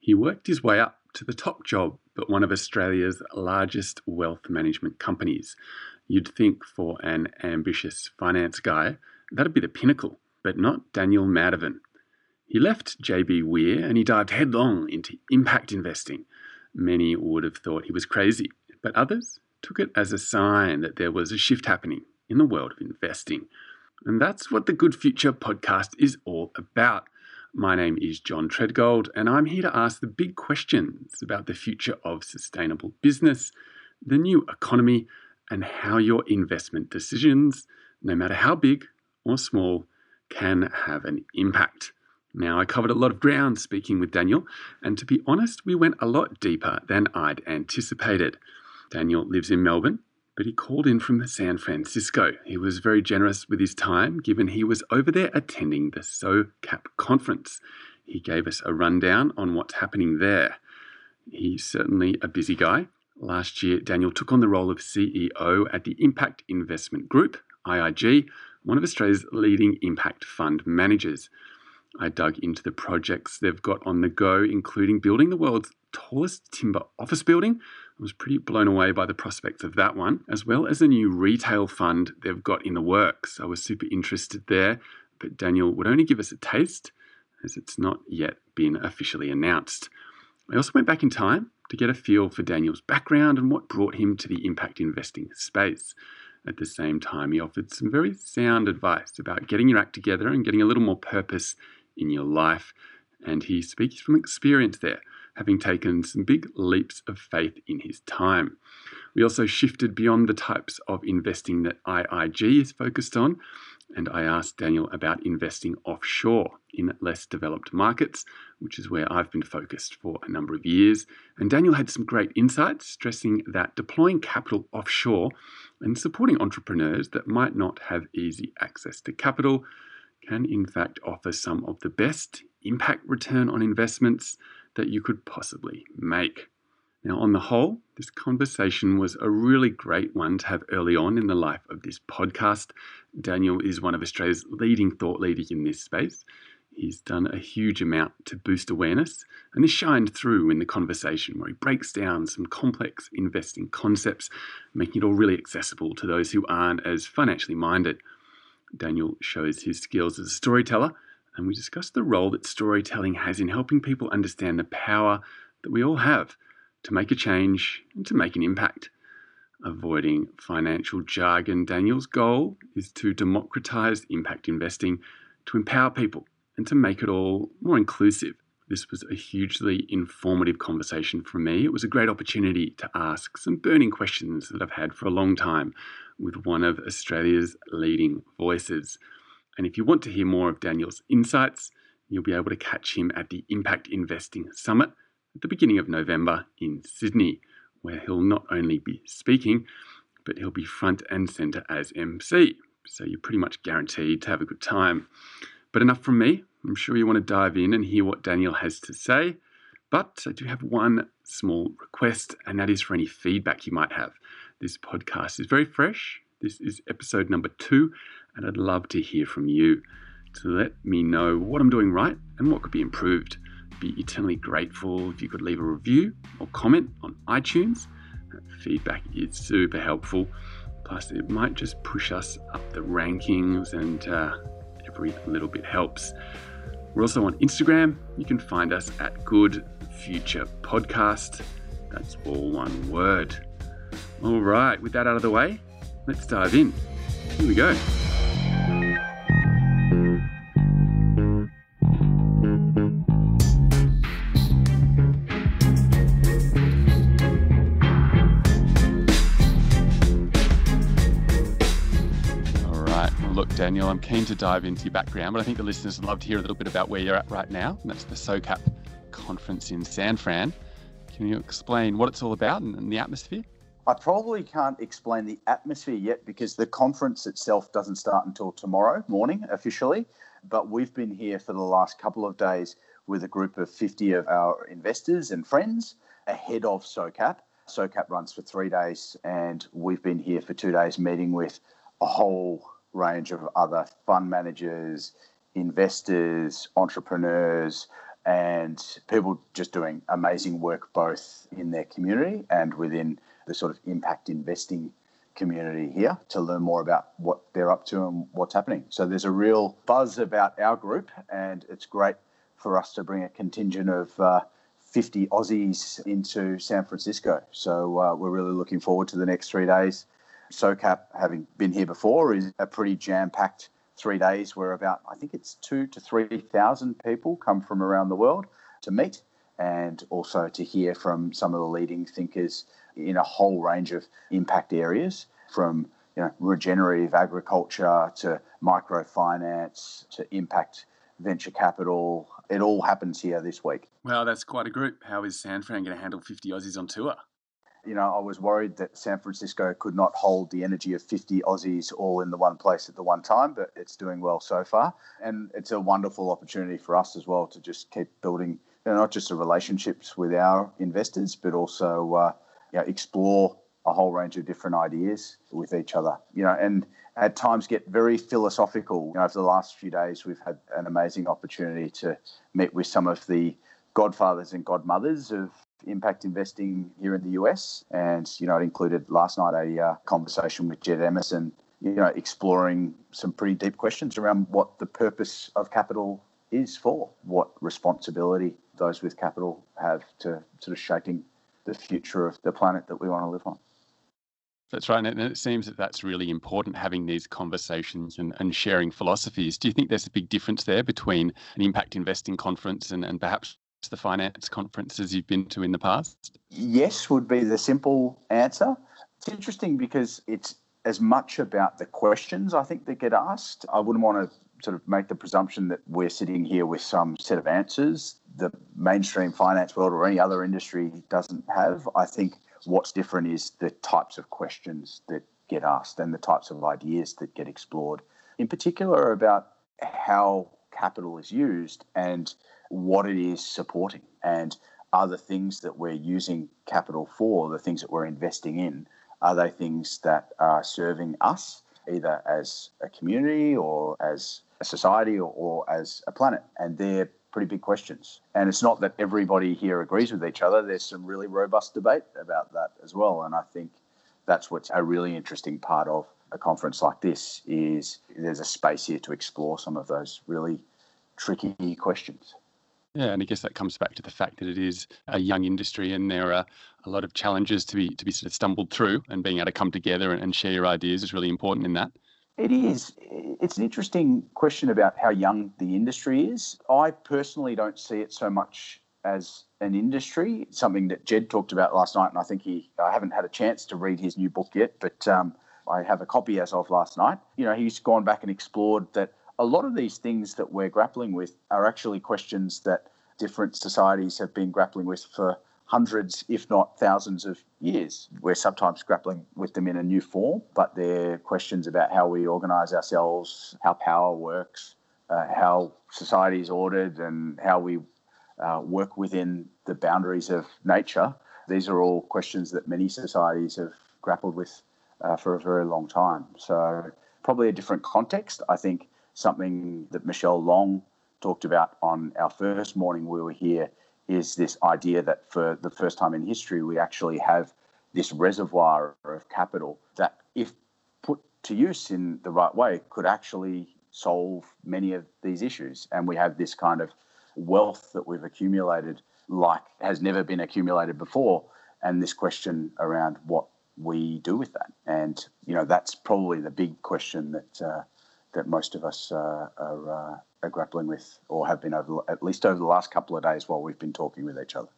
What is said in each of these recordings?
He worked his way up to the top job at one of Australia's largest wealth management companies. You'd think for an ambitious finance guy, that'd be the pinnacle, but not Daniel Madhavan. He left JBWere and he dived headlong into impact investing. Many would have thought he was crazy, but others took it as a sign that there was a shift happening in the world of investing. And that's what the Good Future podcast is all about. My name is John Treadgold, and I'm here to ask the big questions about the future of sustainable business, the new economy, and how your investment decisions, no matter how big or small, can have an impact. Now, I covered a lot of ground speaking with Daniel, and to be honest, we went a lot deeper than I'd anticipated. Daniel lives in Melbourne but he called in from San Francisco. He was very generous with his time, given he was over there attending the SOCAP conference. He gave us a rundown on what's happening there. He's certainly a busy guy. Last year, Daniel took on the role of CEO at the Impact Investment Group, IIG, one of Australia's leading impact fund managers. I dug into the projects they've got on the go, including building the world's tallest timber office building, was pretty blown away by the prospects of that one, as well as a new retail fund they've got in the works. I was super interested there, but Daniel would only give us a taste as it's not yet been officially announced. I also went back in time to get a feel for Daniel's background and what brought him to the impact investing space. At the same time, he offered some very sound advice about getting your act together and getting a little more purpose in your life. And he speaks from experience there having taken some big leaps of faith in his time. We also shifted beyond the types of investing that IIG is focused on, and I asked Daniel about investing offshore in less developed markets, which is where I've been focused for a number of years. And Daniel had some great insights, stressing that deploying capital offshore and supporting entrepreneurs that might not have easy access to capital can, in fact, offer some of the best impact return on investments that you could possibly make. Now, on the whole, this conversation was a really great one to have early on in the life of this podcast. Daniel is one of Australia's leading thought leaders in this space. He's done a huge amount to boost awareness, and this shined through in the conversation where he breaks down some complex investing concepts, making it all really accessible to those who aren't as financially minded. Daniel shows his skills as a storyteller and we discussed the role that storytelling has in helping people understand the power that we all have to make a change and to make an impact. Avoiding financial jargon, Daniel's goal is to democratize impact investing, to empower people, and to make it all more inclusive. This was a hugely informative conversation for me. It was a great opportunity to ask some burning questions that I've had for a long time with one of Australia's leading voices. And if you want to hear more of Daniel's insights, you'll be able to catch him at the Impact Investing Summit at the beginning of November in Sydney, where he'll not only be speaking, but he'll be front and centre as MC. So you're pretty much guaranteed to have a good time. But enough from me. I'm sure you want to dive in and hear what Daniel has to say. But I do have one small request, and that is for any feedback you might have. This podcast is very fresh. This is episode number two, and I'd love to hear from you to let me know what I'm doing right and what could be improved. Be eternally grateful if you could leave a review or comment on iTunes. That feedback is super helpful. Plus, it might just push us up the rankings, and uh, every little bit helps. We're also on Instagram. You can find us at Good Future Podcast. That's all one word. All right, with that out of the way, let's dive in. Here we go. Daniel. I'm keen to dive into your background, but I think the listeners would love to hear a little bit about where you're at right now, and that's the SOCAP conference in San Fran. Can you explain what it's all about and, and the atmosphere? I probably can't explain the atmosphere yet because the conference itself doesn't start until tomorrow morning officially. But we've been here for the last couple of days with a group of 50 of our investors and friends ahead of SOCAP. SOCAP runs for three days, and we've been here for two days meeting with a whole range of other fund managers, investors, entrepreneurs, and people just doing amazing work both in their community and within the sort of impact investing community here to learn more about what they're up to and what's happening. So there's a real buzz about our group, and it's great for us to bring a contingent of uh, 50 Aussies into San Francisco. So uh, we're really looking forward to the next three days. SOCAP, having been here before, is a pretty jam packed three days where about, I think it's two to 3,000 people come from around the world to meet and also to hear from some of the leading thinkers in a whole range of impact areas from you know, regenerative agriculture to microfinance to impact venture capital. It all happens here this week. Wow, that's quite a group. How is San Fran going to handle 50 Aussies on tour? You know, I was worried that San Francisco could not hold the energy of 50 Aussies all in the one place at the one time, but it's doing well so far. And it's a wonderful opportunity for us as well to just keep building you know, not just the relationships with our investors, but also uh, you know, explore a whole range of different ideas with each other. You know, and at times get very philosophical. You know, over the last few days, we've had an amazing opportunity to meet with some of the godfathers and godmothers of impact investing here in the US. And, you know, it included last night a uh, conversation with Jed Emerson, you know, exploring some pretty deep questions around what the purpose of capital is for, what responsibility those with capital have to sort of shaping the future of the planet that we want to live on. That's right. And it seems that that's really important, having these conversations and, and sharing philosophies. Do you think there's a big difference there between an impact investing conference and, and perhaps the finance conferences you've been to in the past? Yes, would be the simple answer. It's interesting because it's as much about the questions I think that get asked. I wouldn't want to sort of make the presumption that we're sitting here with some set of answers the mainstream finance world or any other industry doesn't have. I think what's different is the types of questions that get asked and the types of ideas that get explored, in particular about how capital is used and what it is supporting and are the things that we're using capital for, the things that we're investing in, are they things that are serving us either as a community or as a society or, or as a planet? And they're pretty big questions. And it's not that everybody here agrees with each other. There's some really robust debate about that as well. And I think that's what's a really interesting part of a conference like this is there's a space here to explore some of those really tricky questions. Yeah, and I guess that comes back to the fact that it is a young industry and there are a lot of challenges to be to be sort of stumbled through and being able to come together and share your ideas is really important in that. It is. It's an interesting question about how young the industry is. I personally don't see it so much as an industry, something that Jed talked about last night, and I think he. I haven't had a chance to read his new book yet, but um, I have a copy as of last night. You know, he's gone back and explored that a lot of these things that we're grappling with are actually questions that different societies have been grappling with for hundreds, if not thousands of years. We're sometimes grappling with them in a new form, but they're questions about how we organise ourselves, how power works, uh, how society is ordered, and how we uh, work within the boundaries of nature. These are all questions that many societies have grappled with uh, for a very long time. So, probably a different context. I think something that Michelle Long talked about on our first morning we were here is this idea that for the first time in history, we actually have this reservoir of capital that, if put to use in the right way, could actually solve many of these issues. And we have this kind of wealth that we've accumulated like has never been accumulated before. And this question around what we do with that. And, you know, that's probably the big question that, uh, that most of us uh, are, uh, are grappling with or have been over at least over the last couple of days while we've been talking with each other.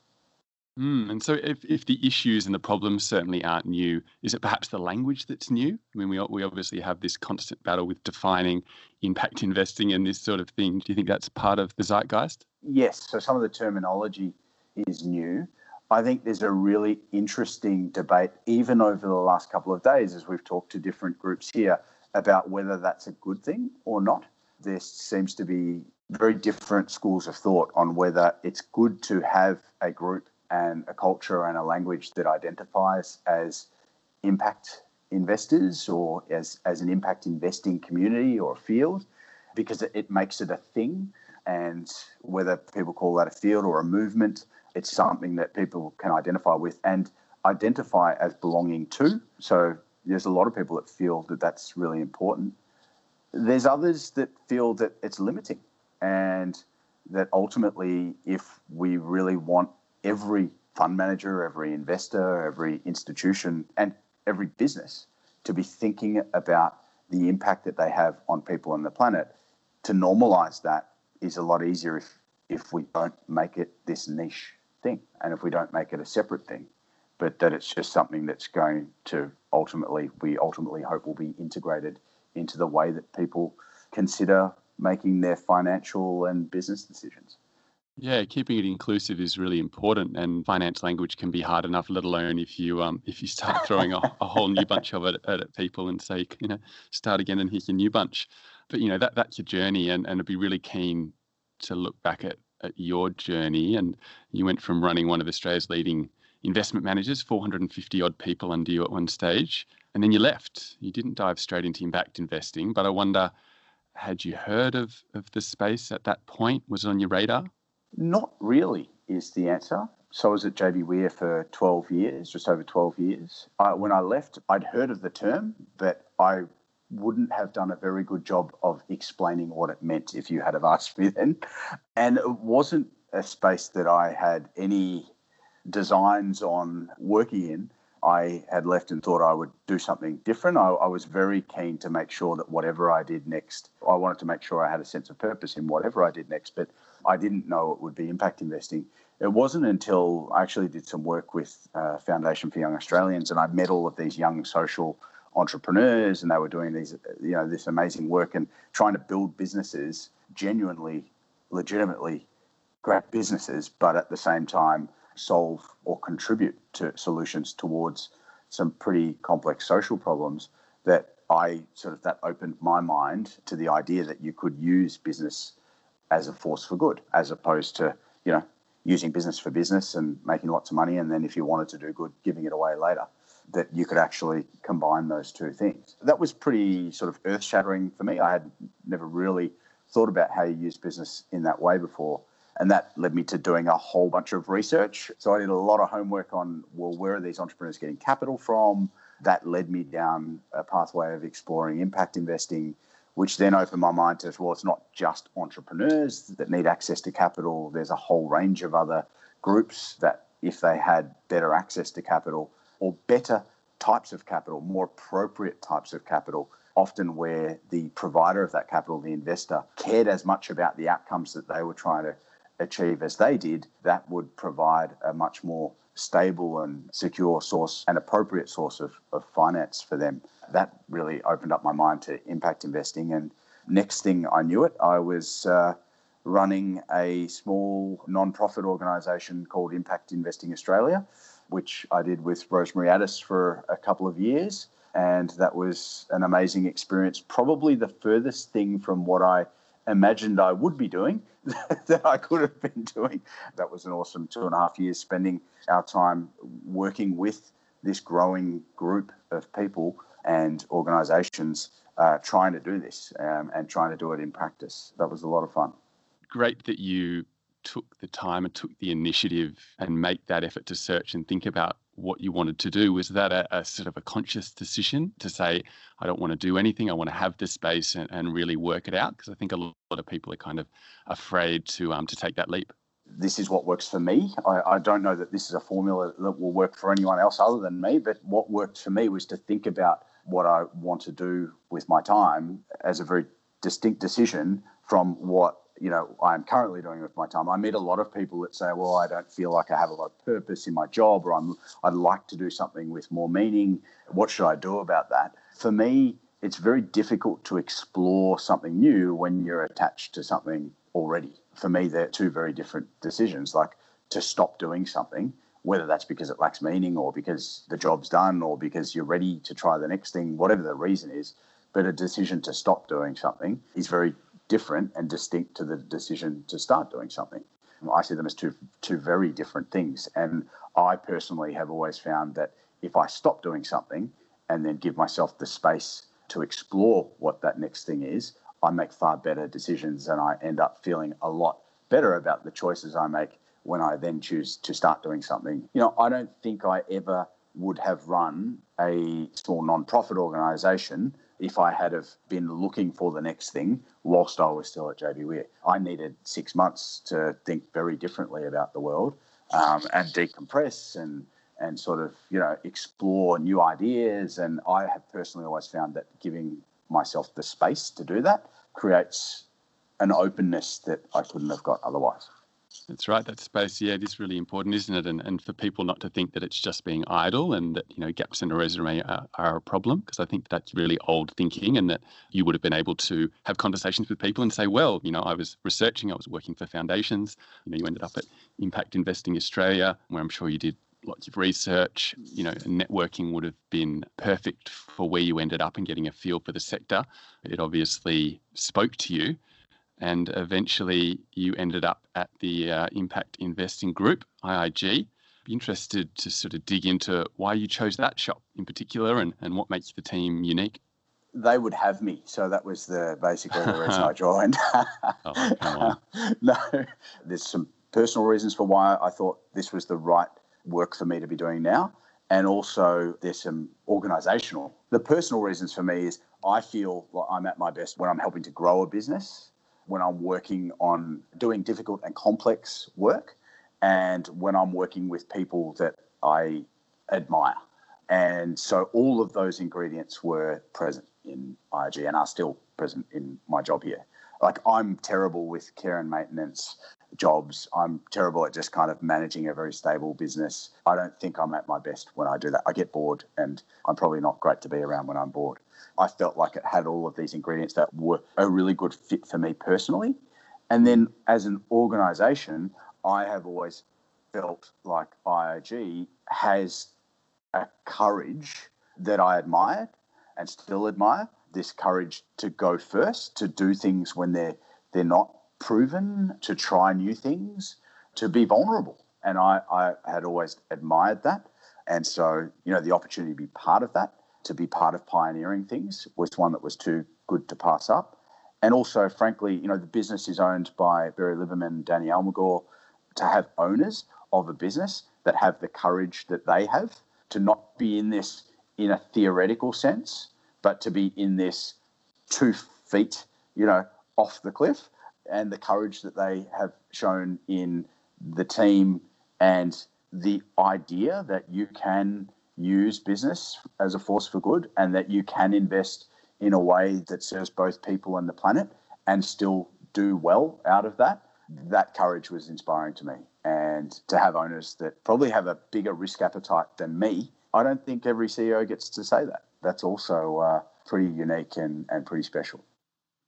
Mm, and so, if, if the issues and the problems certainly aren't new, is it perhaps the language that's new? I mean, we, we obviously have this constant battle with defining impact investing and this sort of thing. Do you think that's part of the zeitgeist? Yes. So, some of the terminology is new. I think there's a really interesting debate, even over the last couple of days, as we've talked to different groups here, about whether that's a good thing or not there seems to be very different schools of thought on whether it's good to have a group and a culture and a language that identifies as impact investors or as, as an impact investing community or field because it, it makes it a thing And whether people call that a field or a movement, it's something that people can identify with and identify as belonging to. So there's a lot of people that feel that that's really important. There's others that feel that it's limiting and that ultimately, if we really want every fund manager, every investor, every institution, and every business to be thinking about the impact that they have on people and the planet, to normalize that is a lot easier if, if we don't make it this niche thing and if we don't make it a separate thing, but that it's just something that's going to ultimately, we ultimately hope will be integrated into the way that people consider making their financial and business decisions. Yeah, keeping it inclusive is really important, and finance language can be hard enough. Let alone if you um if you start throwing a, a whole new bunch of it at, people and say, you know, start again and here's your new bunch. But you know that that's your journey, and and I'd be really keen to look back at at your journey. And you went from running one of Australia's leading investment managers, 450 odd people under you at one stage, and then you left. You didn't dive straight into impact investing, but I wonder, had you heard of of the space at that point? Was it on your radar? Not really, is the answer. So I was at JBWere for 12 years, just over 12 years. Uh, when I left, I'd heard of the term, but I wouldn't have done a very good job of explaining what it meant if you had have asked me then. And it wasn't a space that I had any designs on working in. I had left and thought I would do something different. I, I, was very keen to make sure that whatever I did next, I wanted to make sure I had a sense of purpose in whatever I did next, but I didn't know it would be impact investing. It wasn't until I actually did some work with uh, Foundation for Young Australians and I met all of these young social entrepreneurs and they were doing these, you know, this amazing work and trying to build businesses genuinely, legitimately great businesses, but at the same time solve or contribute to solutions towards some pretty complex social problems that I sort of that opened my mind to the idea that you could use business as a force for good, as opposed to, you know, using business for business and making lots of money. And then if you wanted to do good, giving it away later, that you could actually combine those two things. That was pretty sort of earth shattering for me. I had never really thought about how you use business in that way before. And that led me to doing a whole bunch of research. So I did a lot of homework on, well, where are these entrepreneurs getting capital from? That led me down a pathway of exploring impact investing, which then opened my mind to well, it's not just entrepreneurs that need access to capital. There's a whole range of other groups that, if they had better access to capital or better types of capital, more appropriate types of capital, often where the provider of that capital, the investor, cared as much about the outcomes that they were trying to achieve as they did, that would provide a much more stable and secure source, an appropriate source of, of finance for them that really opened up my mind to impact investing. And next thing I knew it, I was uh, running a small non-profit organisation called Impact Investing Australia, which I did with Rosemary Addis for a couple of years. And that was an amazing experience, probably the furthest thing from what I imagined I would be doing that I could have been doing. That was an awesome two and a half years spending our time working with this growing group of people and organisations uh, trying to do this um, and trying to do it in practice. That was a lot of fun. Great that you took the time and took the initiative and make that effort to search and think about what you wanted to do. Was that a, a, sort of a conscious decision to say i don't want to do anything i want to have this space and, and really work it out? Because i think a lot of people are kind of afraid to um to take that leap. This is what works for me. I, I, don't know that this is a formula that will work for anyone else other than me, but what worked for me was to think about what I want to do with my time as a very distinct decision from what you know I'm currently doing with my time. I meet a lot of people that say, "Well, I don't feel like I have a lot of purpose in my job, or I'm I'd like to do something with more meaning. What should I do about that?" For me, it's very difficult to explore something new when you're attached to something already. For me, they're two very different decisions. Like to stop doing something whether that's because it lacks meaning or because the job's done or because you're ready to try the next thing, whatever the reason is. But a decision to stop doing something is very different and distinct to the decision to start doing something. I see them as two two very different things. And I personally have always found that if I stop doing something and then give myself the space to explore what that next thing is, I make far better decisions and I end up feeling a lot better about the choices I make when I then choose to start doing something. You know, I don't think I ever would have run a small non-profit organization if I had have been looking for the next thing whilst I was still at JB Were. I needed six months to think very differently about the world um, and decompress and and sort of you know explore new ideas. And I have personally always found that giving myself the space to do that creates an openness that I couldn't have got otherwise. That's right. That space, yeah, it is really important, isn't it? And, and for people not to think that it's just being idle and that, you know, gaps in a resume are, are a problem, because I think that's really old thinking and that you would have been able to have conversations with people and say, well, you know, I was researching, I was working for foundations. You know, you ended up at Impact Investing Australia, where I'm sure you did lots of research. You know, networking would have been perfect for where you ended up and getting a feel for the sector. It obviously spoke to you and eventually you ended up at the uh, Impact Investing Group, IIG. Be interested to sort of dig into why you chose that shop in particular and, and what makes the team unique. They would have me, so that was the basically the reason I joined. oh, no, there's some personal reasons for why I thought this was the right work for me to be doing now, and also there's some organisational. The personal reasons for me is I feel like I'm at my best when I'm helping to grow a business when I'm working on doing difficult and complex work, and when I'm working with people that I admire. And so all of those ingredients were present in IIG and are still present in my job here. Like I'm terrible with care and maintenance jobs. I'm terrible at just kind of managing a very stable business. I don't think I'm at my best when I do that. I get bored and I'm probably not great to be around when I'm bored. I felt like it had all of these ingredients that were a really good fit for me personally. And then as an organization, I have always felt like IIG has a courage that I admired and still admire. This courage to go first, to do things when they're they're not proven, to try new things, to be vulnerable. And I, I had always admired that. And so, you know, the opportunity to be part of that to be part of pioneering things was one that was too good to pass up. And also, frankly, you know, the business is owned by Barry Liberman, Danny Almagor. To have owners of a business that have the courage that they have to not be in this in a theoretical sense, but to be in this two feet, you know, off the cliff, and the courage that they have shown in the team and the idea that you can use business as a force for good and that you can invest in a way that serves both people and the planet and still do well out of that. That courage was inspiring to me. And to have owners that probably have a bigger risk appetite than me, I don't think every CEO gets to say that. That's also uh, pretty unique and, and pretty special.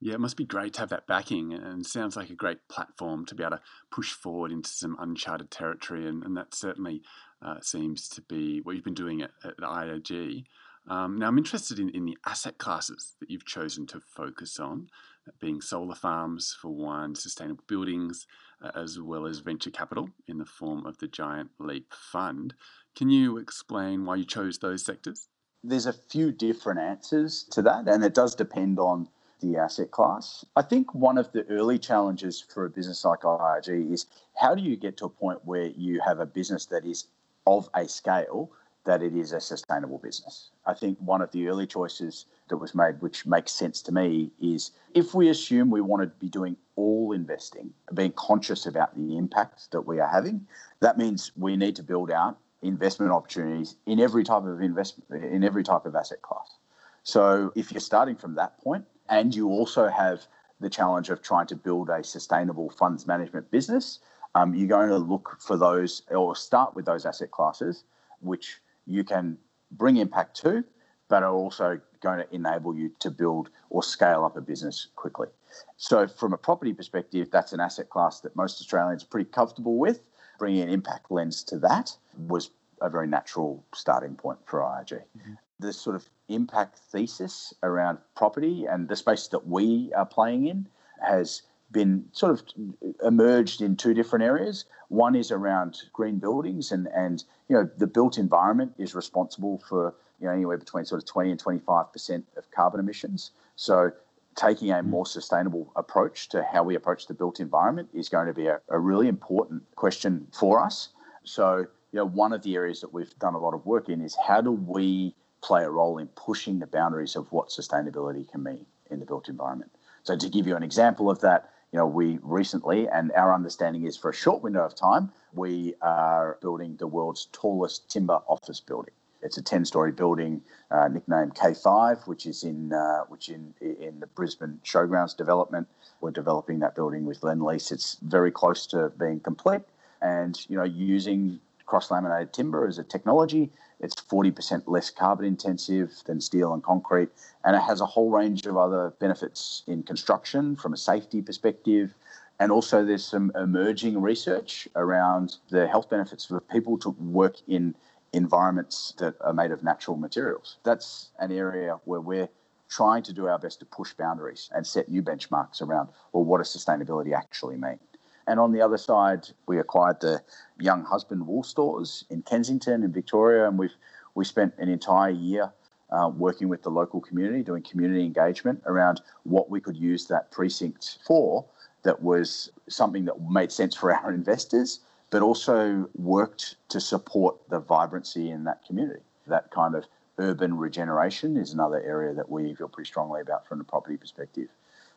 Yeah, it must be great to have that backing and sounds like a great platform to be able to push forward into some uncharted territory. And, and that certainly uh, seems to be what you've been doing at, at IIG. Um, now, I'm interested in, in the asset classes that you've chosen to focus on, being solar farms for one, sustainable buildings, uh, as well as venture capital in the form of the Giant Leap Fund. Can you explain why you chose those sectors? There's a few different answers to that, and it does depend on the asset class. I think one of the early challenges for a business like IIG is how do you get to a point where you have a business that is of a scale that it is a sustainable business. I think one of the early choices that was made, which makes sense to me, is if we assume we want to be doing all investing, being conscious about the impact that we are having, that means we need to build out investment opportunities in every type of investment, in every type of asset class. So if you're starting from that point, and you also have the challenge of trying to build a sustainable funds management business, um, you're going to look for those or start with those asset classes which you can bring impact to, but are also going to enable you to build or scale up a business quickly. So, from a property perspective, that's an asset class that most Australians are pretty comfortable with. Bringing an impact lens to that was a very natural starting point for IIG. Mm-hmm. The sort of impact thesis around property and the space that we are playing in has been sort of emerged in two different areas. One is around green buildings, and and you know the built environment is responsible for you know anywhere between sort of 20 and 25 percent of carbon emissions. So taking a mm. more sustainable approach to how we approach the built environment is going to be a, a really important question for us. So, you know, one of the areas that we've done a lot of work in is how do we play a role in pushing the boundaries of what sustainability can mean in the built environment. So, to give you an example of that, you know, we recently, and our understanding is for a short window of time, we are building the world's tallest timber office building. It's a 10-story building uh, nicknamed K5, which is in uh, which in in the Brisbane Showgrounds development. We're developing that building with Lendlease. It's very close to being complete, and you know, using cross-laminated timber as a technology, it's 40% less carbon intensive than steel and concrete, and it has a whole range of other benefits in construction from a safety perspective. And also, there's some emerging research around the health benefits for people to work in environments that are made of natural materials. That's an area where we're trying to do our best to push boundaries and set new benchmarks around, well, what does sustainability actually mean? And on the other side, we acquired the Younghusband Wool Stores in Kensington in Victoria, and we've we spent an entire year uh, working with the local community, doing community engagement around what we could use that precinct for. That was something that made sense for our investors, but also worked to support the vibrancy in that community. That kind of urban regeneration is another area that we feel pretty strongly about from the property perspective.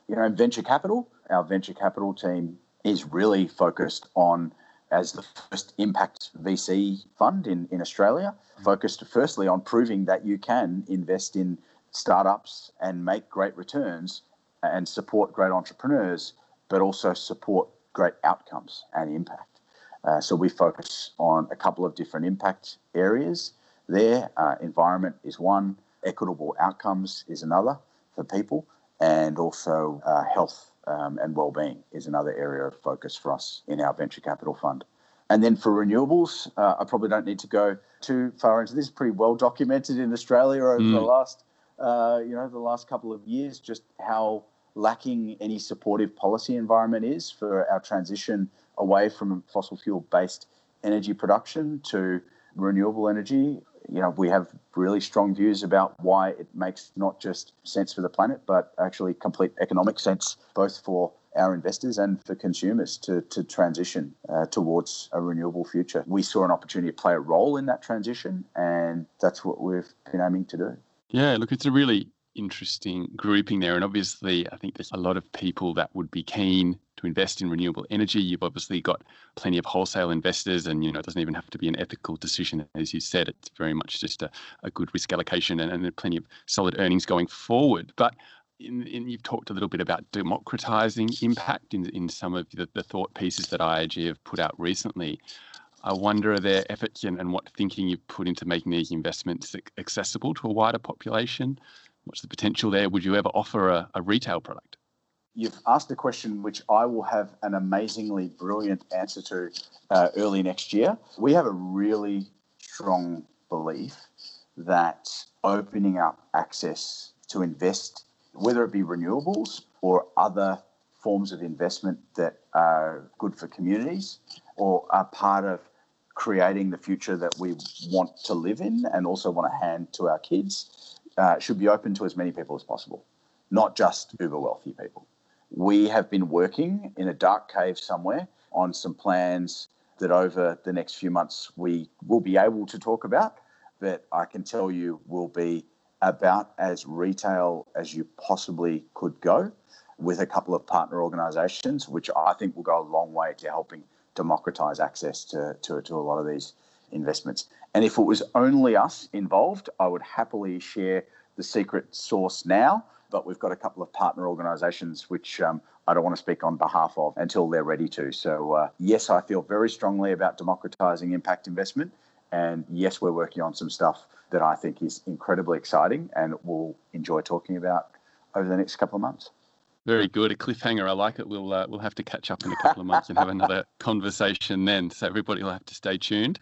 You know, in venture capital, our venture capital team is really focused on as the first impact VC fund in, in Australia, focused firstly on proving that you can invest in startups and make great returns and support great entrepreneurs, but also support great outcomes and impact. Uh, so we focus on a couple of different impact areas there. Uh, environment is one, equitable outcomes is another for people, and also uh, health um, and well-being is another area of focus for us in our venture capital fund. And then for renewables, uh, I probably don't need to go too far into this. Pretty well documented in Australia over mm. the last, uh, you know, the last couple of years, just how lacking any supportive policy environment is for our transition away from fossil fuel based energy production to renewable energy. You know, we have really strong views about why it makes not just sense for the planet, but actually complete economic sense, both for our investors and for consumers to, to transition uh, towards a renewable future. We saw an opportunity to play a role in that transition, and that's what we've been aiming to do. Yeah, look, it's a really interesting grouping there. And obviously, I think there's a lot of people that would be keen to invest in renewable energy. You've obviously got plenty of wholesale investors, and you know it doesn't even have to be an ethical decision, as you said. It's very much just a, a good risk allocation and, and plenty of solid earnings going forward. But in, in, you've talked a little bit about democratizing impact in, in some of the, the thought pieces that IIG have put out recently. I wonder are there efforts and, and what thinking you've put into making these investments accessible to a wider population? What's the potential there? Would you ever offer a, a retail product? You've asked a question which I will have an amazingly brilliant answer to uh, early next year. We have a really strong belief that opening up access to invest, whether it be renewables or other forms of investment that are good for communities or are part of creating the future that we want to live in and also want to hand to our kids uh, should be open to as many people as possible, not just uber wealthy people. We have been working in a dark cave somewhere on some plans that over the next few months we will be able to talk about, that I can tell you will be about as retail as you possibly could go with a couple of partner organizations, which I think will go a long way to helping democratize access to, to, to a lot of these investments. And if it was only us involved, I would happily share the secret source now. But we've got a couple of partner organisations which um, I don't want to speak on behalf of until they're ready to. So, uh, yes, I feel very strongly about democratising impact investment. And yes, we're working on some stuff that I think is incredibly exciting and we'll enjoy talking about over the next couple of months. Very good. A cliffhanger. I like it. We'll uh, we'll have to catch up in a couple of months and have another conversation then. So everybody will have to stay tuned.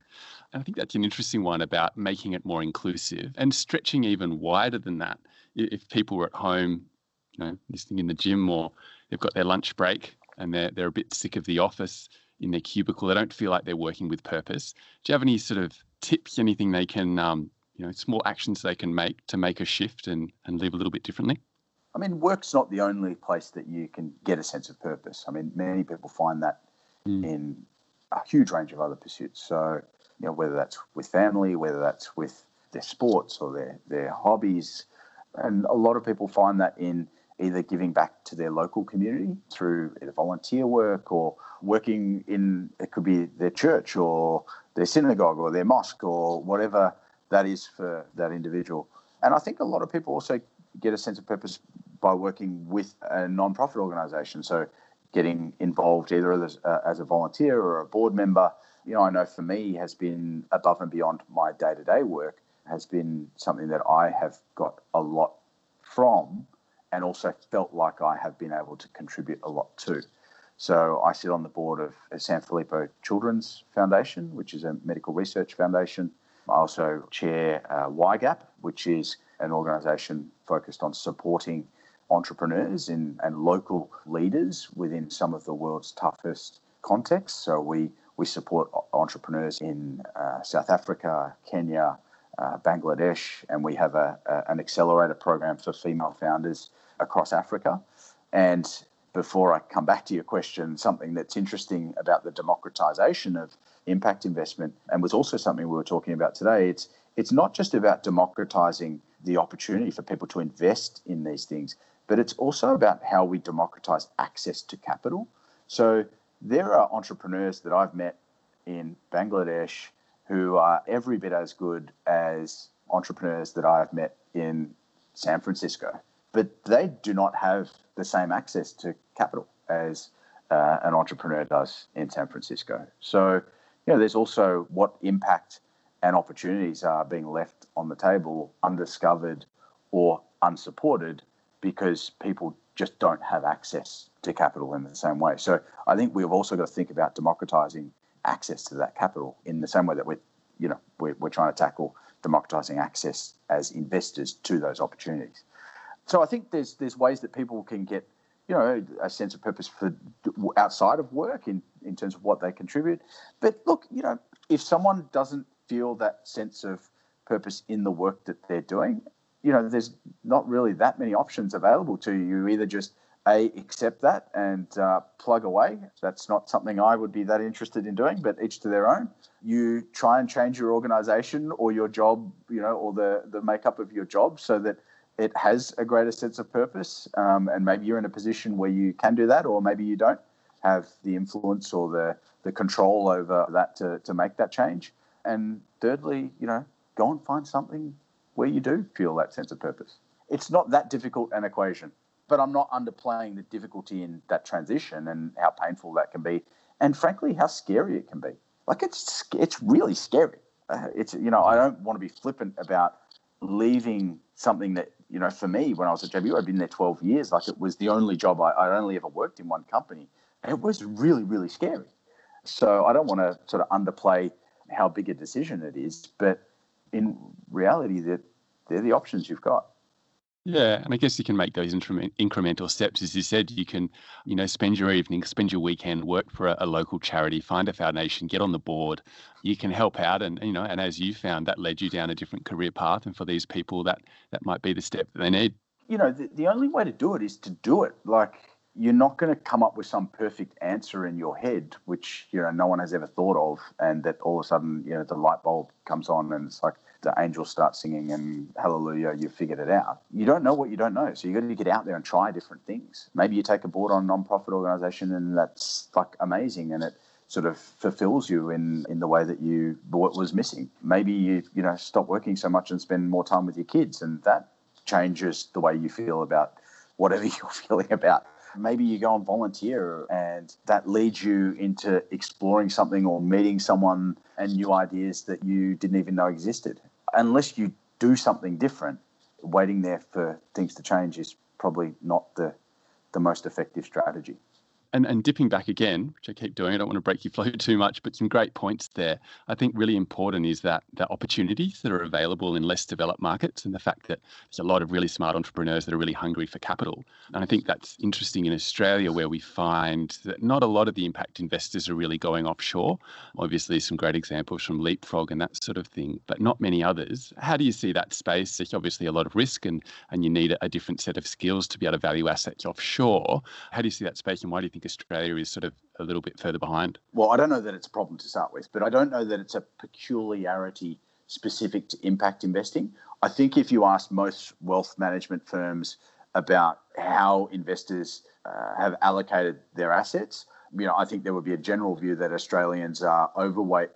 And I think that's an interesting one about making it more inclusive and stretching even wider than that. If people were at home, you know, listening in the gym or they've got their lunch break and they're they're a bit sick of the office in their cubicle, they don't feel like they're working with purpose. Do you have any sort of tips? Anything they can, um, you know, small actions they can make to make a shift and and live a little bit differently? I mean, work's not the only place that you can get a sense of purpose. I mean, many people find that mm. in a huge range of other pursuits. So, you know, whether that's with family, whether that's with their sports or their, their hobbies. And a lot of people find that in either giving back to their local community through volunteer work or working in, it could be their church or their synagogue or their mosque or whatever that is for that individual. And I think a lot of people also get a sense of purpose by working with a non-profit organization. So getting involved either as, uh, as a volunteer or a board member, you know, I know for me has been above and beyond my day-to-day work has been something that I have got a lot from and also felt like I have been able to contribute a lot to. So I sit on the board of Sanfilippo Children's Foundation, which is a medical research foundation. I also chair uh, YGAP, which is an organisation focused on supporting entrepreneurs in, and local leaders within some of the world's toughest contexts. So we, we support entrepreneurs in uh, South Africa, Kenya, uh, Bangladesh, and we have a, a, an accelerator program for female founders across Africa. And before I come back to your question, something that's interesting about the democratization of impact investment, and was also something we were talking about today. It's it's not just about democratizing the opportunity for people to invest in these things, but it's also about how we democratize access to capital. So there are entrepreneurs that I've met in Bangladesh who are every bit as good as entrepreneurs that I've met in San Francisco, but they do not have the same access to capital as uh, an entrepreneur does in San Francisco. So, you know, there's also what impact and opportunities are being left on the table undiscovered or unsupported because people just don't have access to capital in the same way. So I think we've also got to think about democratizing access to that capital in the same way that we're, you know, we're, we're trying to tackle democratizing access as investors to those opportunities. So I think there's there's ways that people can get you know a sense of purpose for outside of work in in terms of what they contribute. But look, you know, if someone doesn't feel that sense of purpose in the work that they're doing, you know, there's not really that many options available to you. You either just a accept that and uh, plug away. That's not something I would be that interested in doing, but each to their own. You try and change your organization or your job, you know, or the the makeup of your job so that it has a greater sense of purpose. Um, and maybe you're in a position where you can do that, or maybe you don't have the influence or the, the control over that to, to make that change. And thirdly, you know, go and find something where you do feel that sense of purpose. It's not that difficult an equation, but I'm not underplaying the difficulty in that transition and how painful that can be, and frankly, how scary it can be. Like it's it's really scary. Uh, it's you know I don't want to be flippant about leaving something that you know, for me, when I was at JBWere, I'd been there 12 years. Like it was the only job I, I'd only ever worked in one company. And it was really, really scary. So I don't want to sort of underplay how big a decision it is, but in reality, that they're, they're the options you've got. Yeah, and I guess you can make those incremental steps. As you said, you can, you know, spend your evening, spend your weekend, work for a, a, local charity, find a foundation, get on the board. You can help out, and you know, and as you found, that led you down a different career path. And for these people, that that might be the step that they need. You know, the, the only way to do it is to do it. Like you're not going to come up with some perfect answer in your head, which you know no one has ever thought of, and that all of a sudden, you know, the light bulb comes on, and it's like the angels start singing and hallelujah, you figured it out. You don't know what you don't know. So you got to get out there and try different things. Maybe you take a board on a non-profit organization and that's like amazing and it sort of fulfills you in, in the way that you what was missing. Maybe you, you know, stop working so much and spend more time with your kids and that changes the way you feel about whatever you're feeling about maybe you go and volunteer and that leads you into exploring something or meeting someone and new ideas that you didn't even know existed. Unless you do something different, waiting there for things to change is probably not the, the most effective strategy. And, and dipping back again, which I keep doing, I don't want to break your flow too much, but some great points there. I think really important is that the opportunities that are available in less developed markets and the fact that there's a lot of really smart entrepreneurs that are really hungry for capital. And I think that's interesting in Australia where we find that not a lot of the impact investors are really going offshore. Obviously, some great examples from Leapfrog and that sort of thing, but not many others. How do you see that space? There's obviously a lot of risk and, and you need a different set of skills to be able to value assets offshore. How do you see that space and why do you think Australia is sort of a little bit further behind? Well, I don't know that it's a problem to start with, but I don't know that it's a peculiarity specific to impact investing. I think if you ask most wealth management firms about how investors uh, have allocated their assets, you know, I think there would be a general view that Australians are overweight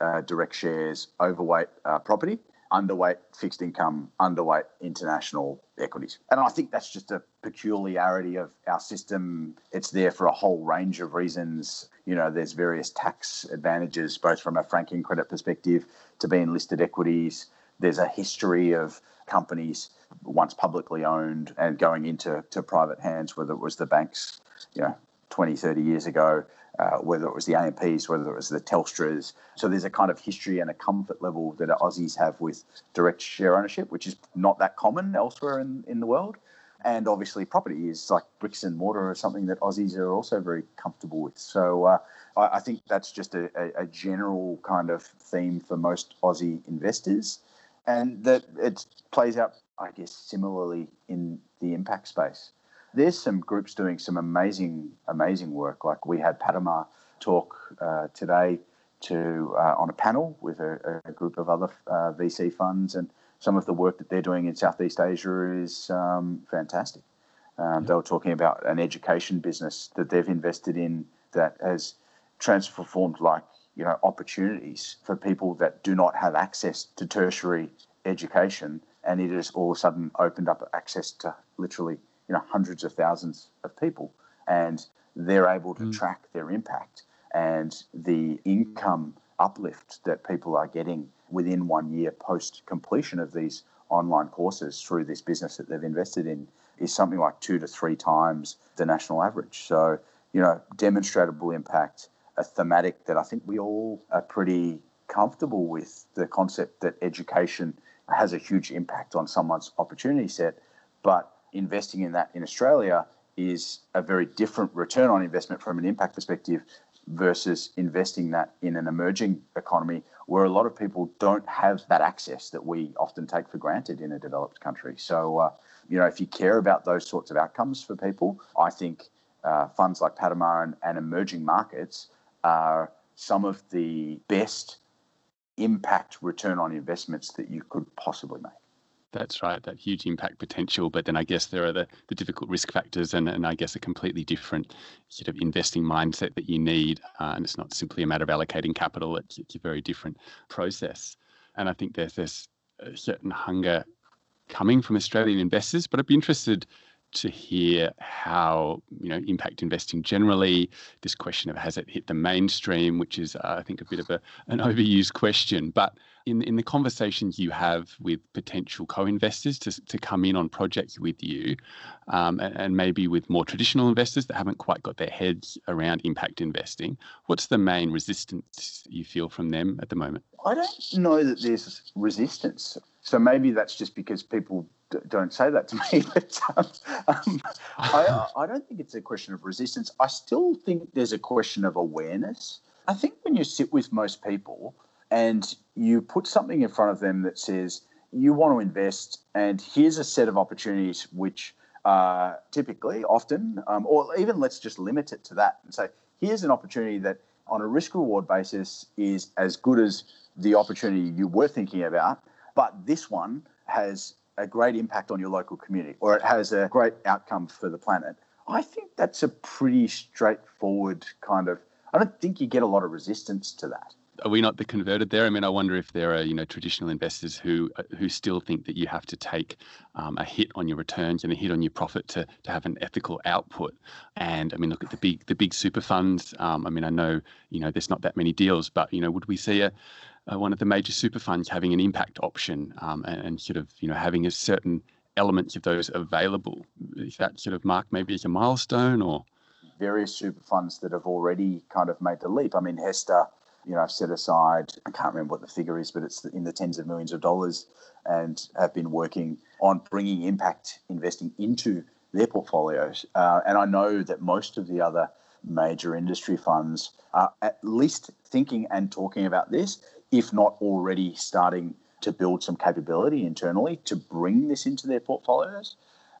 uh, direct shares, overweight uh, property, underweight fixed income, underweight international equities. And I think that's just a peculiarity of our system. It's there for a whole range of reasons. You know, there's various tax advantages, both from a franking credit perspective to being listed equities. There's a history of companies once publicly owned and going into to private hands, whether it was the banks, you know, 20, 30 years ago, uh, whether it was the AMPs, whether it was the Telstras. So there's a kind of history and a comfort level that Aussies have with direct share ownership, which is not that common elsewhere in, in the world. And obviously, property is like bricks and mortar, or something that Aussies are also very comfortable with. So uh, I, I, think that's just a, a, a general kind of theme for most Aussie investors, and that it plays out, I guess, similarly in the impact space there's some groups doing some amazing, amazing work. Like we had Patamar talk uh, today to uh, on a panel with a, a group of other uh, VC funds, and some of the work that they're doing in Southeast Asia is um, fantastic. Um, they were talking about an education business that they've invested in that has transformed like you know opportunities for people that do not have access to tertiary education, and it has all of a sudden opened up access to literally you know hundreds of thousands of people, and they're able to mm. track their impact and the income uplift that people are getting within one year post completion of these online courses through this business that they've invested in is something like two to three times the national average. So, you know, demonstrable impact, a thematic that I think we all are pretty comfortable with the concept that education has a huge impact on someone's opportunity set. But investing in that in Australia is a very different return on investment from an impact perspective versus investing that in an emerging economy where a lot of people don't have that access that we often take for granted in a developed country. So, uh, you know, if you care about those sorts of outcomes for people, I think uh, funds like Patamar and, and emerging markets are some of the best impact return on investments that you could possibly make. That's right, that huge impact potential. But then I guess there are the, the difficult risk factors and, and I guess a completely different sort of investing mindset that you need. Uh, and it's not simply a matter of allocating capital, it's, it's a very different process. And I think there's this certain hunger coming from Australian investors, but I'd be interested to hear how you know impact investing generally. This question of has it hit the mainstream, which is uh, I think a bit of a, an overused question, but in in the conversations you have with potential co-investors to to come in on projects with you, um, and, and maybe with more traditional investors that haven't quite got their heads around impact investing, what's the main resistance you feel from them at the moment? I don't know that there's resistance. So maybe that's just because people don't say that to me. But um, um, I, I don't think it's a question of resistance. I still think there's a question of awareness. I think when you sit with most people and you put something in front of them that says, you want to invest, and here's a set of opportunities which are typically, often, um, or even let's just limit it to that and say, here's an opportunity that on a risk reward basis is as good as the opportunity you were thinking about, but this one has a great impact on your local community or it has a great outcome for the planet, I think that's a pretty straightforward kind of. I don't think you get a lot of resistance to that. Are we not the converted there? I mean, I wonder if there are you know traditional investors who who still think that you have to take um, a hit on your returns and a hit on your profit to to have an ethical output. And I mean, look at the big the big super funds. Um, I mean, I know you know there's not that many deals, but you know, would we see a uh, one of the major super funds having an impact option um, and, and, sort of you know having a certain elements of those available. Is that sort of marked maybe as a milestone or? various super funds that have already kind of made the leap. I mean, HESTA, you know, set aside, I can't remember what the figure is, but it's in the tens of millions of dollars and have been working on bringing impact investing into their portfolios. Uh, and I know that most of the other major industry funds are at least thinking and talking about this, if not already starting to build some capability internally to bring this into their portfolios.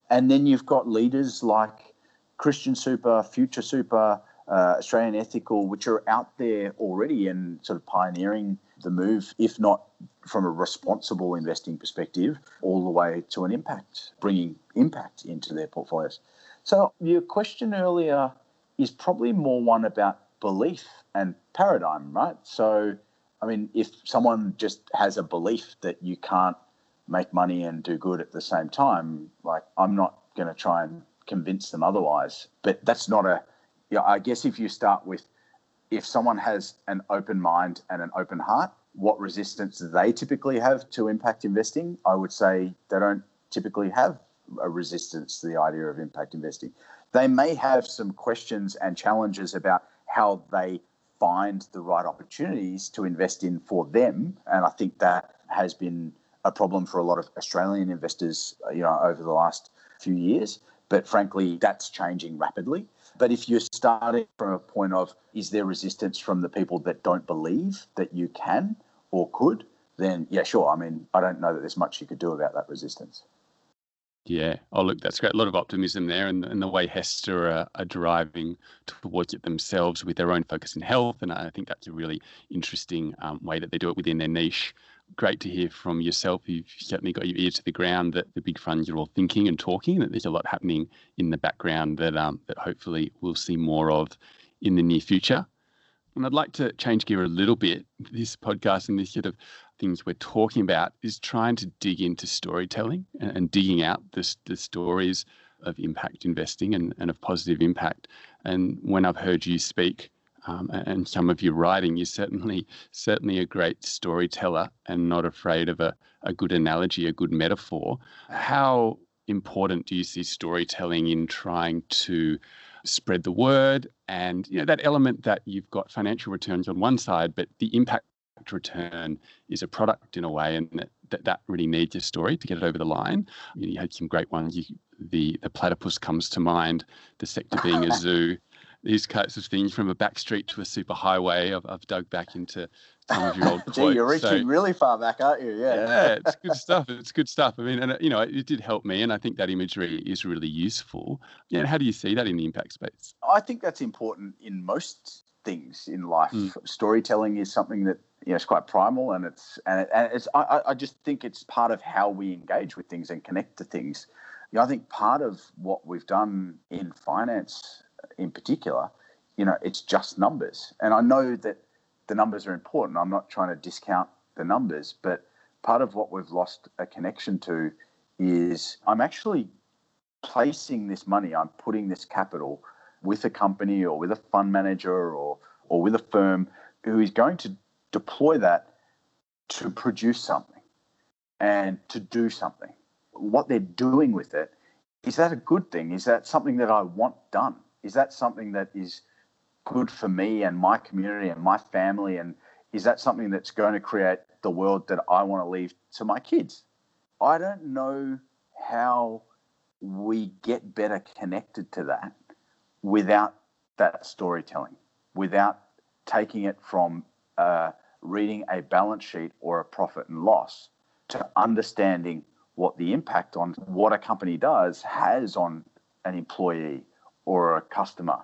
And then you've got leaders like Christian Super, Future Super, uh, Australian Ethical, which are out there already and sort of pioneering the move, if not from a responsible investing perspective, all the way to an impact, bringing impact into their portfolios. So, your question earlier is probably more one about belief and paradigm, right? So, I mean, if someone just has a belief that you can't make money and do good at the same time, like I'm not going to try and convince them otherwise. But that's not a, you know, I guess if you start with, if someone has an open mind and an open heart, what resistance they typically have to impact investing, I would say they don't typically have a resistance to the idea of impact investing. They may have some questions and challenges about how they find the right opportunities to invest in for them. And I think that has been a problem for a lot of Australian investors, you know, over the last few years. But frankly, that's changing rapidly. But if you're starting from a point of is there resistance from the people that don't believe that you can or could, then yeah, sure. I mean, I don't know that there's much you could do about that resistance. Yeah. Oh, look, that's great. A lot of optimism there, and, and the way HESTA are, are driving towards it themselves with their own focus in health. And I think that's a really interesting um, way that they do it within their niche. Great to hear from yourself. You've certainly got your ear to the ground that the big funds are all thinking and talking, that there's a lot happening in the background that um, that hopefully we'll see more of in the near future. And I'd like to change gear a little bit. This podcast and this sort of things we're talking about is trying to dig into storytelling and, and digging out the, the stories of impact investing and, and of positive impact. And when I've heard you speak um, and some of your writing, you're certainly certainly a great storyteller and not afraid of a, a good analogy, a good metaphor. How important do you see storytelling in trying to spread the word and you know that element that you've got financial returns on one side but the impact return is a product in a way, and that, that, that really needs a story to get it over the line. You, know, you had some great ones. You, the the platypus comes to mind. The sector being a zoo. These kinds of things from a back street to a super highway. I've, I've dug back into some of your old Gee, you're reaching so, really far back, aren't you? Yeah. Yeah, it's good stuff. It's good stuff. I mean, and you know, it did help me, and I think that imagery is really useful. Yeah, how do you see that in the impact space? I think that's important in most things in life. Mm. Storytelling is something that you know, it's quite primal, and it's and, it, and it's. I, I just think it's part of how we engage with things and connect to things. You know, I think part of what we've done in finance, in particular, you know, it's just numbers, and I know that the numbers are important. I'm not trying to discount the numbers, but part of what we've lost a connection to is I'm actually placing this money, I'm putting this capital with a company or with a fund manager or or with a firm who is going to deploy that to produce something and to do something. What they're doing with it, is that a good thing? Is that something that I want done? Is that something that is good for me and my community and my family? And is that something that's going to create the world that I want to leave to my kids? I don't know how we get better connected to that without that storytelling, without taking it from uh, reading a balance sheet or a profit and loss to understanding what the impact on what a company does has on an employee or a customer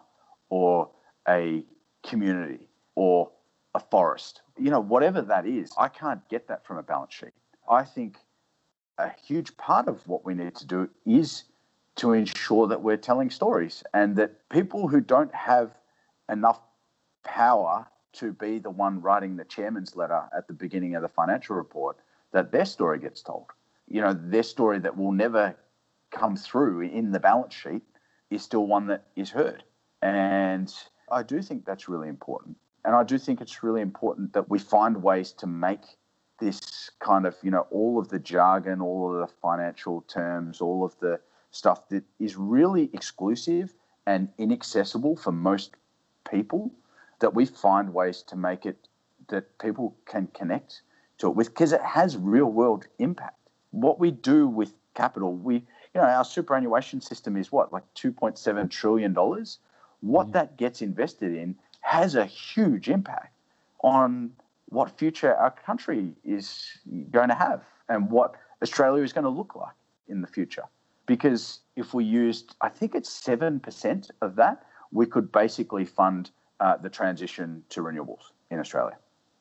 or a community or a forest. You know, whatever that is, I can't get that from a balance sheet. I think a huge part of what we need to do is to ensure that we're telling stories and that people who don't have enough power to be the one writing the chairman's letter at the beginning of the financial report, that their story gets told. You know, their story that will never come through in the balance sheet is still one that is heard. And I do think that's really important. And I do think it's really important that we find ways to make this kind of, you know, all of the jargon, all of the financial terms, all of the stuff that is really exclusive and inaccessible for most people that we find ways to make it that people can connect to it with because it has real world impact. What we do with capital, we you know our superannuation system is what like 2.7 trillion dollars. What mm. that gets invested in has a huge impact on what future our country is going to have and what Australia is going to look like in the future. Because if we used, I think it's 7% of that, we could basically fund uh, the transition to renewables in Australia.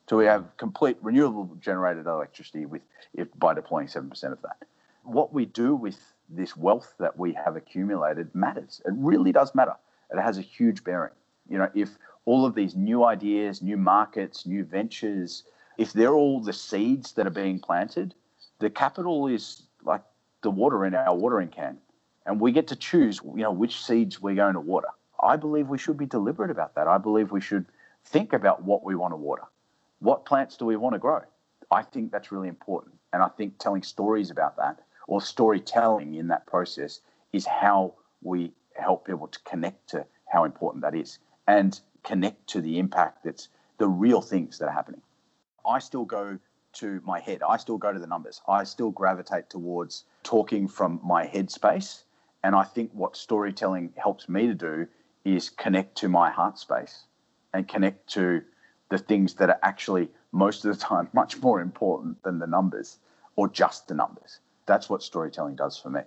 So we have complete renewable generated electricity with if by deploying 7% of that. What we do with this wealth that we have accumulated matters. It really does matter. It has a huge bearing. You know, if all of these new ideas, new markets, new ventures, if they're all the seeds that are being planted, the capital is like the water in our watering can. And we get to choose, you know, which seeds we're going to water. I believe we should be deliberate about that. I believe we should think about what we want to water. What plants do we want to grow? I think that's really important. And I think telling stories about that or storytelling in that process is how we help people to connect to how important that is. And connect to the impact that's the real things that are happening. I still go to my head. I still go to the numbers. I still gravitate towards talking from my head space. And I think what storytelling helps me to do is connect to my heart space and connect to the things that are actually most of the time much more important than the numbers or just the numbers. That's what storytelling does for me.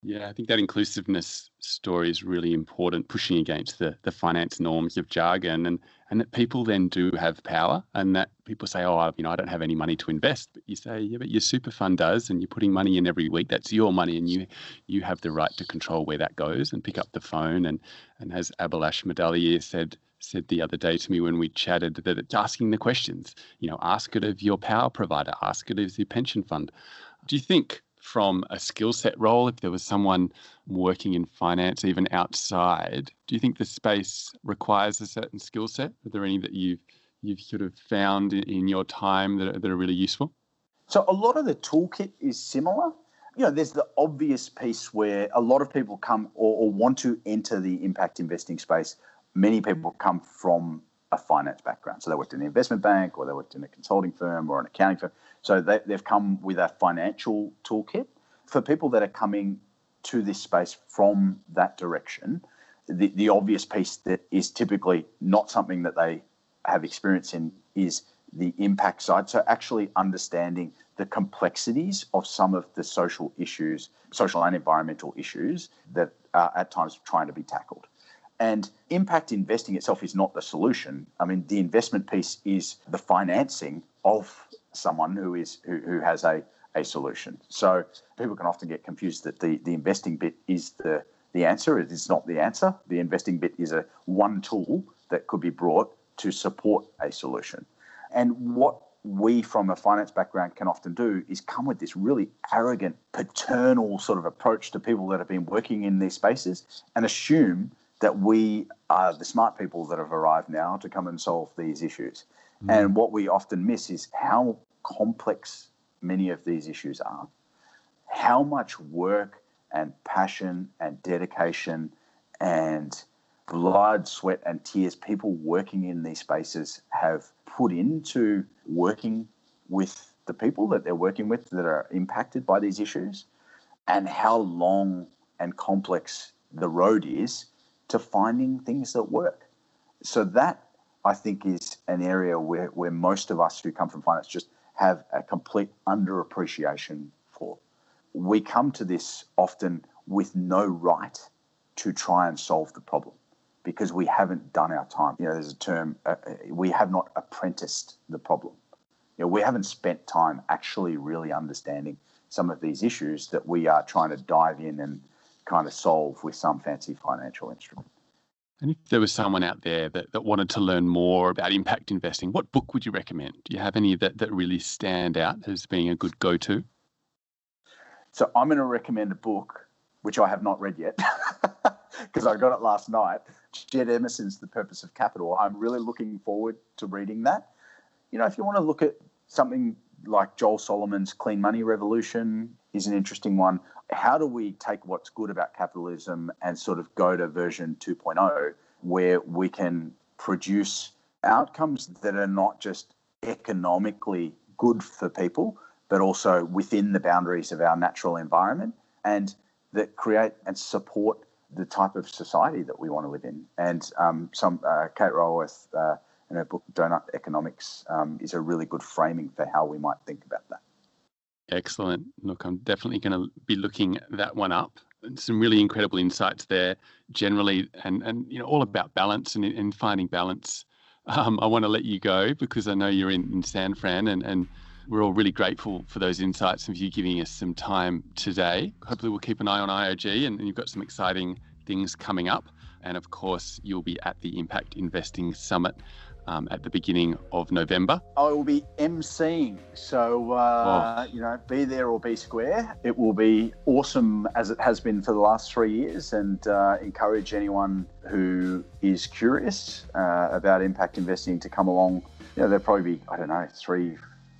Yeah, I think that inclusiveness story is really important, pushing against the, the finance norms of jargon and, and that people then do have power and that people say, oh, you know, I don't have any money to invest. But you say, yeah, but your super fund does and you're putting money in every week. That's your money and you you have the right to control where that goes and pick up the phone. And, and as Abhilash Mudaliar said, said the other day to me when we chatted that it's asking the questions, you know, ask it of your power provider, ask it of your pension fund. Do you think from a skill set role, if there was someone working in finance, even outside, do you think the space requires a certain skill set? Are there any that you've you've sort of found in your time that are, that are really useful? So a lot of the toolkit is similar. You know, there's the obvious piece where a lot of people come or, or want to enter the impact investing space. Many people come from finance background. So they worked in the investment bank or they worked in a consulting firm or an accounting firm. So they, they've come with a financial toolkit. For people that are coming to this space from that direction, the, the obvious piece that is typically not something that they have experience in is the impact side. So actually understanding the complexities of some of the social issues, social and environmental issues that are at times trying to be tackled. And impact investing itself is not the solution. I mean, the investment piece is the financing of someone who is who, who has a, a solution. So people can often get confused that the, the investing bit is the the answer. It is not the answer. The investing bit is a one tool that could be brought to support a solution. And what we from a finance background can often do is come with this really arrogant, paternal sort of approach to people that have been working in these spaces and assume that we are the smart people that have arrived now to come and solve these issues. Mm. And what we often miss is how complex many of these issues are, how much work and passion and dedication and blood, sweat, and tears people working in these spaces have put into working with the people that they're working with that are impacted by these issues, and how long and complex the road is to finding things that work. So that I think is an area where, where most of us who come from finance just have a complete underappreciation for. We come to this often with no right to try and solve the problem because we haven't done our time. You know, there's a term, uh, uh we have not apprenticed the problem. You know, we haven't spent time actually really understanding some of these issues that we are trying to dive in and kind of solve with some fancy financial instrument. And if there was someone out there that, that wanted to learn more about impact investing, what book would you recommend? Do you have any that, that really stand out as being a good go to? So I'm going to recommend a book which I have not read yet because I got it last night. Jed Emerson's The Purpose of Capital. I'm really looking forward to reading that. You know, if you want to look at something like Joel Solomon's Clean Money Revolution is an interesting one. How do we take what's good about capitalism and sort of go to version 2.0 where we can produce outcomes that are not just economically good for people, but also within the boundaries of our natural environment and that create and support the type of society that we want to live in. And um, some uh, Kate Raworth uh, in her book Doughnut Economics um, is a really good framing for how we might think about that. Excellent. Look, I'm definitely going to be looking that one up. Some really incredible insights there, generally, and and you know all about balance and, and finding balance. Um, I want to let you go because I know you're in, in San Fran, and and we're all really grateful for those insights and for you giving us some time today. Hopefully, we'll keep an eye on IIG, and, and you've got some exciting things coming up. And of course, you'll be at the Impact Investing Summit um, at the beginning of November. I will be emceeing, so uh, oh. you know, be there or be square. It will be awesome as it has been for the last three years, and uh, encourage anyone who is curious uh, about impact investing to come along. You know, there'll probably be I don't know three,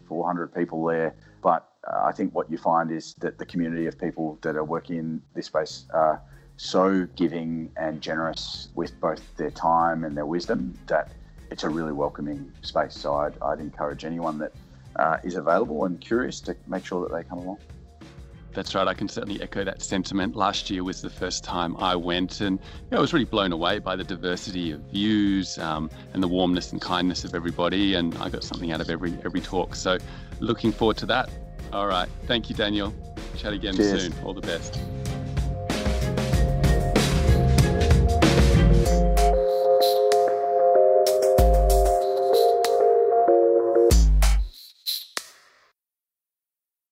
four hundred people there, but uh, I think what you find is that the community of people that are working in this space are so giving and generous with both their time and their wisdom that it's a really welcoming space. So I'd, I'd encourage anyone that uh, is available and curious to make sure that they come along. That's right. I can certainly echo that sentiment. Last year was the first time I went, and you know, I was really blown away by the diversity of views um, and the warmness and kindness of everybody. And I got something out of every every talk. So, looking forward to that. All right. Thank you, Daniel. Chat again Cheers. soon. All the best.